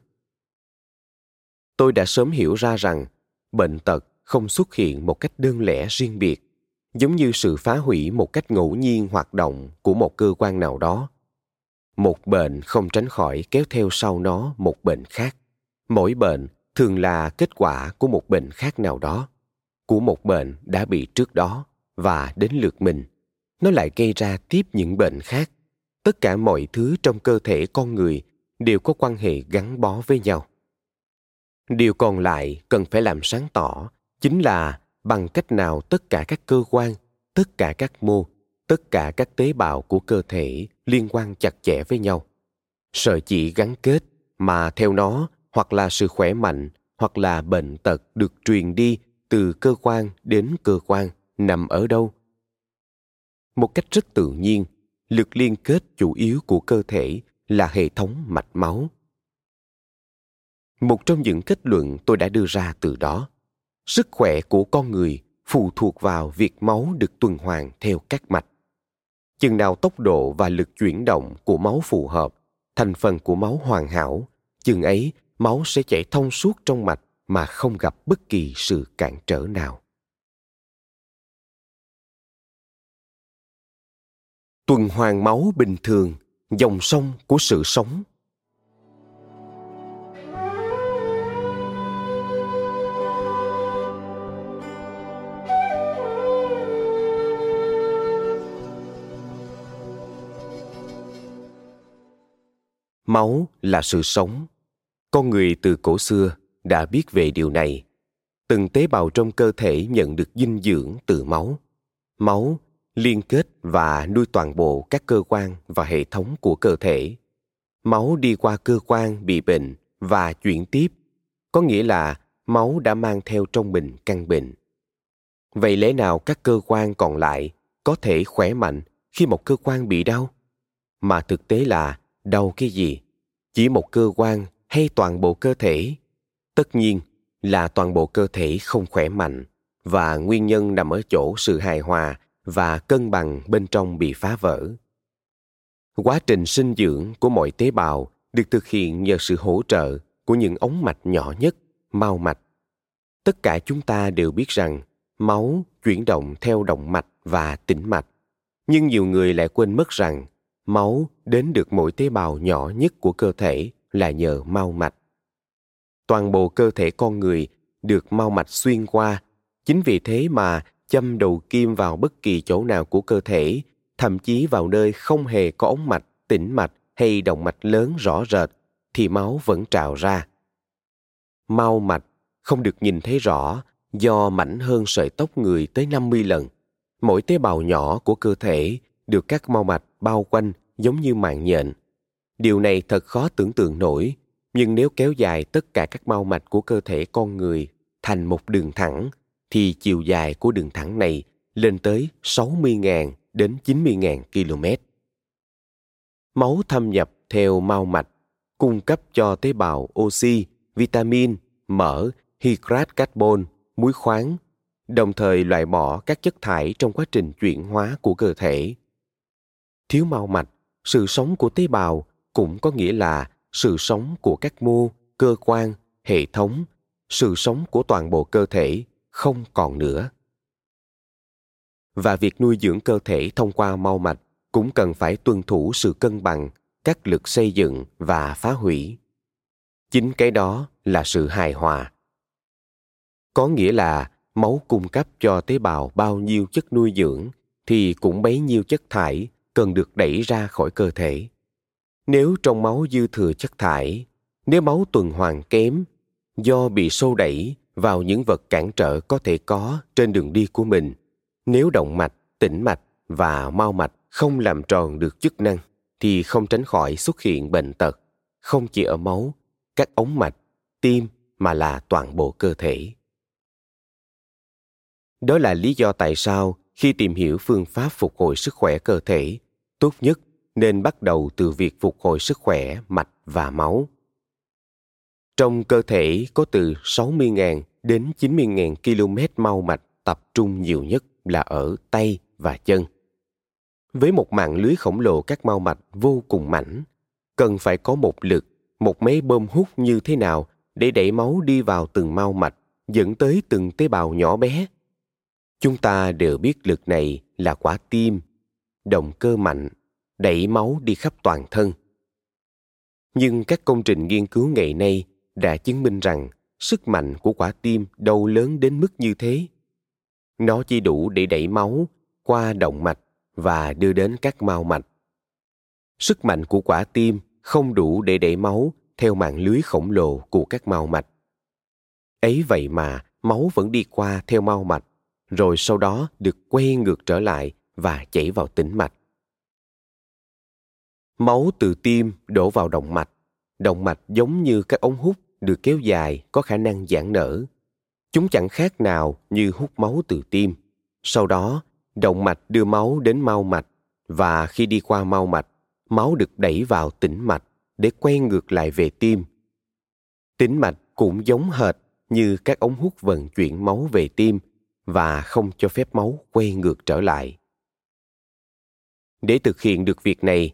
Tôi đã sớm hiểu ra rằng bệnh tật không xuất hiện một cách đơn lẻ riêng biệt, giống như sự phá hủy một cách ngẫu nhiên hoạt động của một cơ quan nào đó. Một bệnh không tránh khỏi kéo theo sau nó một bệnh khác. Mỗi bệnh thường là kết quả của một bệnh khác nào đó của một bệnh đã bị trước đó và đến lượt mình. Nó lại gây ra tiếp những bệnh khác. Tất cả mọi thứ trong cơ thể con người đều có quan hệ gắn bó với nhau. Điều còn lại cần phải làm sáng tỏ chính là bằng cách nào tất cả các cơ quan, tất cả các mô, tất cả các tế bào của cơ thể liên quan chặt chẽ với nhau. Sợi chỉ gắn kết mà theo nó hoặc là sự khỏe mạnh hoặc là bệnh tật được truyền đi từ cơ quan đến cơ quan nằm ở đâu? Một cách rất tự nhiên, lực liên kết chủ yếu của cơ thể là hệ thống mạch máu. Một trong những kết luận tôi đã đưa ra từ đó, sức khỏe của con người phụ thuộc vào việc máu được tuần hoàn theo các mạch. Chừng nào tốc độ và lực chuyển động của máu phù hợp, thành phần của máu hoàn hảo, chừng ấy máu sẽ chảy thông suốt trong mạch mà không gặp bất kỳ sự cản trở nào. Tuần hoàn máu bình thường, dòng sông của sự sống. Máu là sự sống. Con người từ cổ xưa đã biết về điều này. Từng tế bào trong cơ thể nhận được dinh dưỡng từ máu. Máu liên kết và nuôi toàn bộ các cơ quan và hệ thống của cơ thể. Máu đi qua cơ quan bị bệnh và chuyển tiếp, có nghĩa là máu đã mang theo trong mình căn bệnh. Vậy lẽ nào các cơ quan còn lại có thể khỏe mạnh khi một cơ quan bị đau? Mà thực tế là đau cái gì? Chỉ một cơ quan hay toàn bộ cơ thể? Tất nhiên là toàn bộ cơ thể không khỏe mạnh, và nguyên nhân nằm ở chỗ sự hài hòa và cân bằng bên trong bị phá vỡ. Quá trình sinh dưỡng của mọi tế bào được thực hiện nhờ sự hỗ trợ của những ống mạch nhỏ nhất mao mạch. Tất cả chúng ta đều biết rằng máu chuyển động theo động mạch và tĩnh mạch. Nhưng nhiều người lại quên mất rằng máu đến được mỗi tế bào nhỏ nhất của cơ thể là nhờ mau mạch. Toàn bộ cơ thể con người được mau mạch xuyên qua. Chính vì thế mà châm đầu kim vào bất kỳ chỗ nào của cơ thể thậm chí vào nơi không hề có ống mạch, tĩnh mạch hay động mạch lớn rõ rệt thì máu vẫn trào ra. Mau mạch không được nhìn thấy rõ do mảnh hơn sợi tóc người tới 50 lần. Mỗi tế bào nhỏ của cơ thể được các mau mạch bao quanh giống như mạng nhện. Điều này thật khó tưởng tượng nổi, nhưng nếu kéo dài tất cả các mau mạch của cơ thể con người thành một đường thẳng, thì chiều dài của đường thẳng này lên tới 60.000 đến 90.000 km. Máu thâm nhập theo mao mạch, cung cấp cho tế bào oxy, vitamin, mỡ, hydrat carbon, muối khoáng, đồng thời loại bỏ các chất thải trong quá trình chuyển hóa của cơ thể. Thiếu mao mạch, sự sống của tế bào cũng có nghĩa là sự sống của các mô, cơ quan, hệ thống, sự sống của toàn bộ cơ thể không còn nữa. Và việc nuôi dưỡng cơ thể thông qua mau mạch cũng cần phải tuân thủ sự cân bằng các lực xây dựng và phá hủy. Chính cái đó là sự hài hòa. Có nghĩa là máu cung cấp cho tế bào bao nhiêu chất nuôi dưỡng thì cũng bấy nhiêu chất thải cần được đẩy ra khỏi cơ thể. Nếu trong máu dư thừa chất thải, nếu máu tuần hoàn kém do bị sâu đẩy vào những vật cản trở có thể có trên đường đi của mình, nếu động mạch, tĩnh mạch và mau mạch không làm tròn được chức năng thì không tránh khỏi xuất hiện bệnh tật, không chỉ ở máu, các ống mạch, tim mà là toàn bộ cơ thể. Đó là lý do tại sao khi tìm hiểu phương pháp phục hồi sức khỏe cơ thể, tốt nhất nên bắt đầu từ việc phục hồi sức khỏe mạch và máu. Trong cơ thể có từ 60.000 đến 90.000 km mau mạch tập trung nhiều nhất là ở tay và chân. Với một mạng lưới khổng lồ các mau mạch vô cùng mảnh, cần phải có một lực, một máy bơm hút như thế nào để đẩy máu đi vào từng mau mạch, dẫn tới từng tế bào nhỏ bé. Chúng ta đều biết lực này là quả tim, động cơ mạnh, đẩy máu đi khắp toàn thân. Nhưng các công trình nghiên cứu ngày nay đã chứng minh rằng sức mạnh của quả tim đâu lớn đến mức như thế. Nó chỉ đủ để đẩy máu qua động mạch và đưa đến các mao mạch. Sức mạnh của quả tim không đủ để đẩy máu theo mạng lưới khổng lồ của các mao mạch. Ấy vậy mà máu vẫn đi qua theo mao mạch, rồi sau đó được quay ngược trở lại và chảy vào tĩnh mạch. Máu từ tim đổ vào động mạch. Động mạch giống như các ống hút được kéo dài có khả năng giãn nở. Chúng chẳng khác nào như hút máu từ tim. Sau đó, động mạch đưa máu đến mau mạch và khi đi qua mau mạch, máu được đẩy vào tĩnh mạch để quay ngược lại về tim. Tĩnh mạch cũng giống hệt như các ống hút vận chuyển máu về tim và không cho phép máu quay ngược trở lại. Để thực hiện được việc này,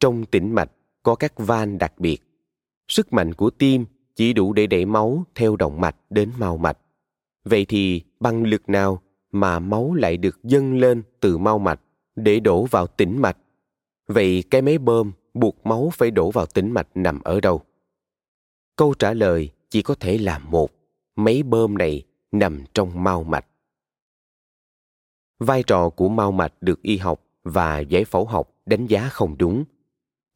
trong tĩnh mạch có các van đặc biệt. Sức mạnh của tim chỉ đủ để đẩy máu theo động mạch đến mau mạch. Vậy thì bằng lực nào mà máu lại được dâng lên từ mau mạch để đổ vào tĩnh mạch? Vậy cái máy bơm buộc máu phải đổ vào tĩnh mạch nằm ở đâu? Câu trả lời chỉ có thể là một. Máy bơm này nằm trong mau mạch. Vai trò của mau mạch được y học và giải phẫu học đánh giá không đúng.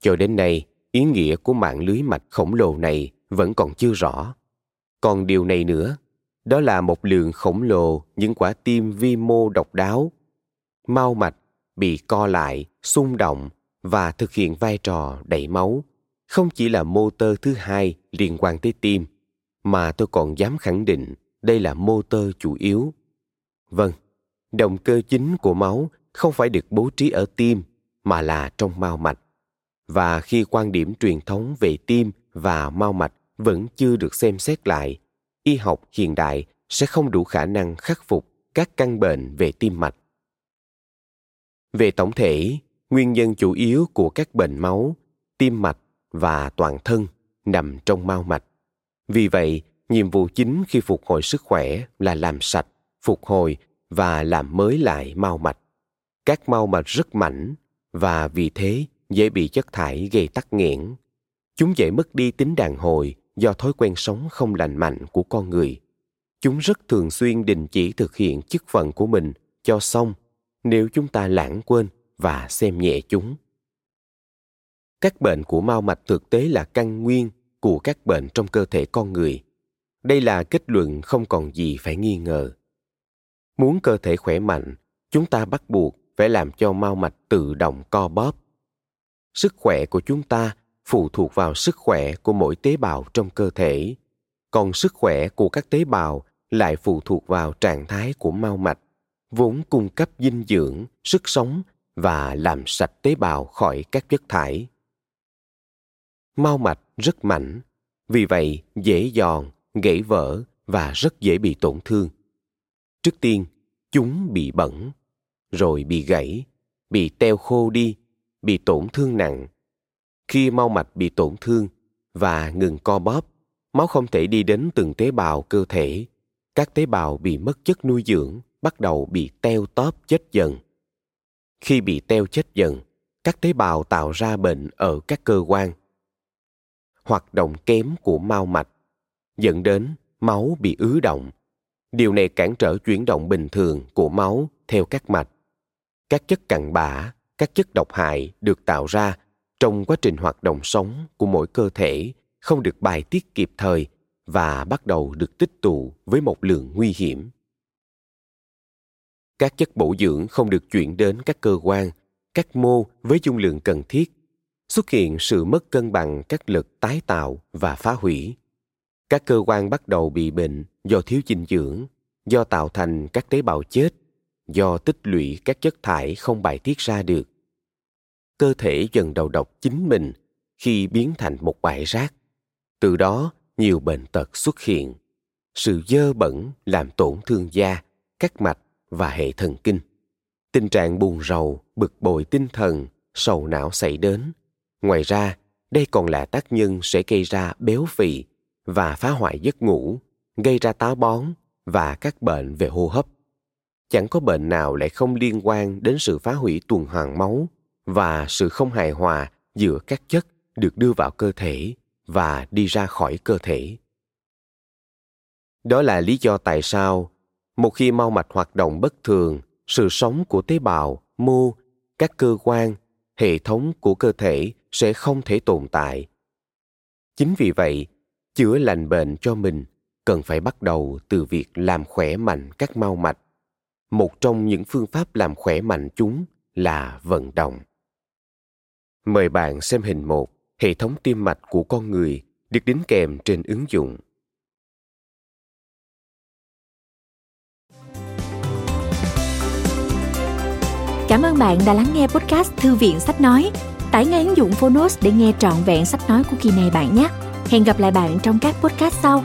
Cho đến nay, ý nghĩa của mạng lưới mạch khổng lồ này vẫn còn chưa rõ. Còn điều này nữa, đó là một lượng khổng lồ những quả tim vi mô độc đáo. Mau mạch bị co lại, xung động và thực hiện vai trò đẩy máu, không chỉ là motor thứ hai liên quan tới tim, mà tôi còn dám khẳng định đây là motor chủ yếu. Vâng, động cơ chính của máu không phải được bố trí ở tim mà là trong mao mạch. Và khi quan điểm truyền thống về tim và mao mạch vẫn chưa được xem xét lại, y học hiện đại sẽ không đủ khả năng khắc phục các căn bệnh về tim mạch. Về tổng thể, nguyên nhân chủ yếu của các bệnh máu, tim mạch và toàn thân nằm trong mao mạch. Vì vậy, nhiệm vụ chính khi phục hồi sức khỏe là làm sạch, phục hồi và làm mới lại mao mạch. Các mao mạch rất mảnh và vì thế dễ bị chất thải gây tắc nghẽn. Chúng dễ mất đi tính đàn hồi do thói quen sống không lành mạnh của con người. Chúng rất thường xuyên đình chỉ thực hiện chức phận của mình cho xong nếu chúng ta lãng quên và xem nhẹ chúng. Các bệnh của mao mạch thực tế là căn nguyên của các bệnh trong cơ thể con người. Đây là kết luận không còn gì phải nghi ngờ. Muốn cơ thể khỏe mạnh, chúng ta bắt buộc phải làm cho mao mạch tự động co bóp. Sức khỏe của chúng ta phụ thuộc vào sức khỏe của mỗi tế bào trong cơ thể. Còn sức khỏe của các tế bào lại phụ thuộc vào trạng thái của mao mạch, vốn cung cấp dinh dưỡng, sức sống và làm sạch tế bào khỏi các chất thải. Mao mạch rất mảnh vì vậy dễ giòn gãy vỡ và rất dễ bị tổn thương. Trước tiên, chúng bị bẩn, rồi bị gãy, bị teo khô đi, bị tổn thương nặng khi mau mạch bị tổn thương và ngừng co bóp, máu không thể đi đến từng tế bào cơ thể. Các tế bào bị mất chất nuôi dưỡng bắt đầu bị teo tóp chết dần. Khi bị teo chết dần, các tế bào tạo ra bệnh ở các cơ quan. Hoạt động kém của mao mạch dẫn đến máu bị ứ động. Điều này cản trở chuyển động bình thường của máu theo các mạch. Các chất cặn bã, các chất độc hại được tạo ra trong quá trình hoạt động sống của mỗi cơ thể không được bài tiết kịp thời và bắt đầu được tích tụ với một lượng nguy hiểm. Các chất bổ dưỡng không được chuyển đến các cơ quan, các mô với dung lượng cần thiết, xuất hiện sự mất cân bằng các lực tái tạo và phá hủy. Các cơ quan bắt đầu bị bệnh do thiếu dinh dưỡng, do tạo thành các tế bào chết, do tích lũy các chất thải không bài tiết ra được cơ thể dần đầu độc chính mình khi biến thành một bãi rác. Từ đó, nhiều bệnh tật xuất hiện. Sự dơ bẩn làm tổn thương da, các mạch và hệ thần kinh. Tình trạng buồn rầu, bực bội tinh thần, sầu não xảy đến. Ngoài ra, đây còn là tác nhân sẽ gây ra béo phì và phá hoại giấc ngủ, gây ra táo bón và các bệnh về hô hấp. Chẳng có bệnh nào lại không liên quan đến sự phá hủy tuần hoàn máu và sự không hài hòa giữa các chất được đưa vào cơ thể và đi ra khỏi cơ thể. Đó là lý do tại sao, một khi mau mạch hoạt động bất thường, sự sống của tế bào, mô, các cơ quan, hệ thống của cơ thể sẽ không thể tồn tại. Chính vì vậy, chữa lành bệnh cho mình cần phải bắt đầu từ việc làm khỏe mạnh các mau mạch. Một trong những phương pháp làm khỏe mạnh chúng là vận động mời bạn xem hình một, hệ thống tim mạch của con người được đính kèm trên ứng dụng Cảm ơn bạn đã lắng nghe podcast Thư viện Sách Nói. Tải ngay ứng dụng Phonos để nghe trọn vẹn sách nói của kỳ này bạn nhé. Hẹn gặp lại bạn trong các podcast sau.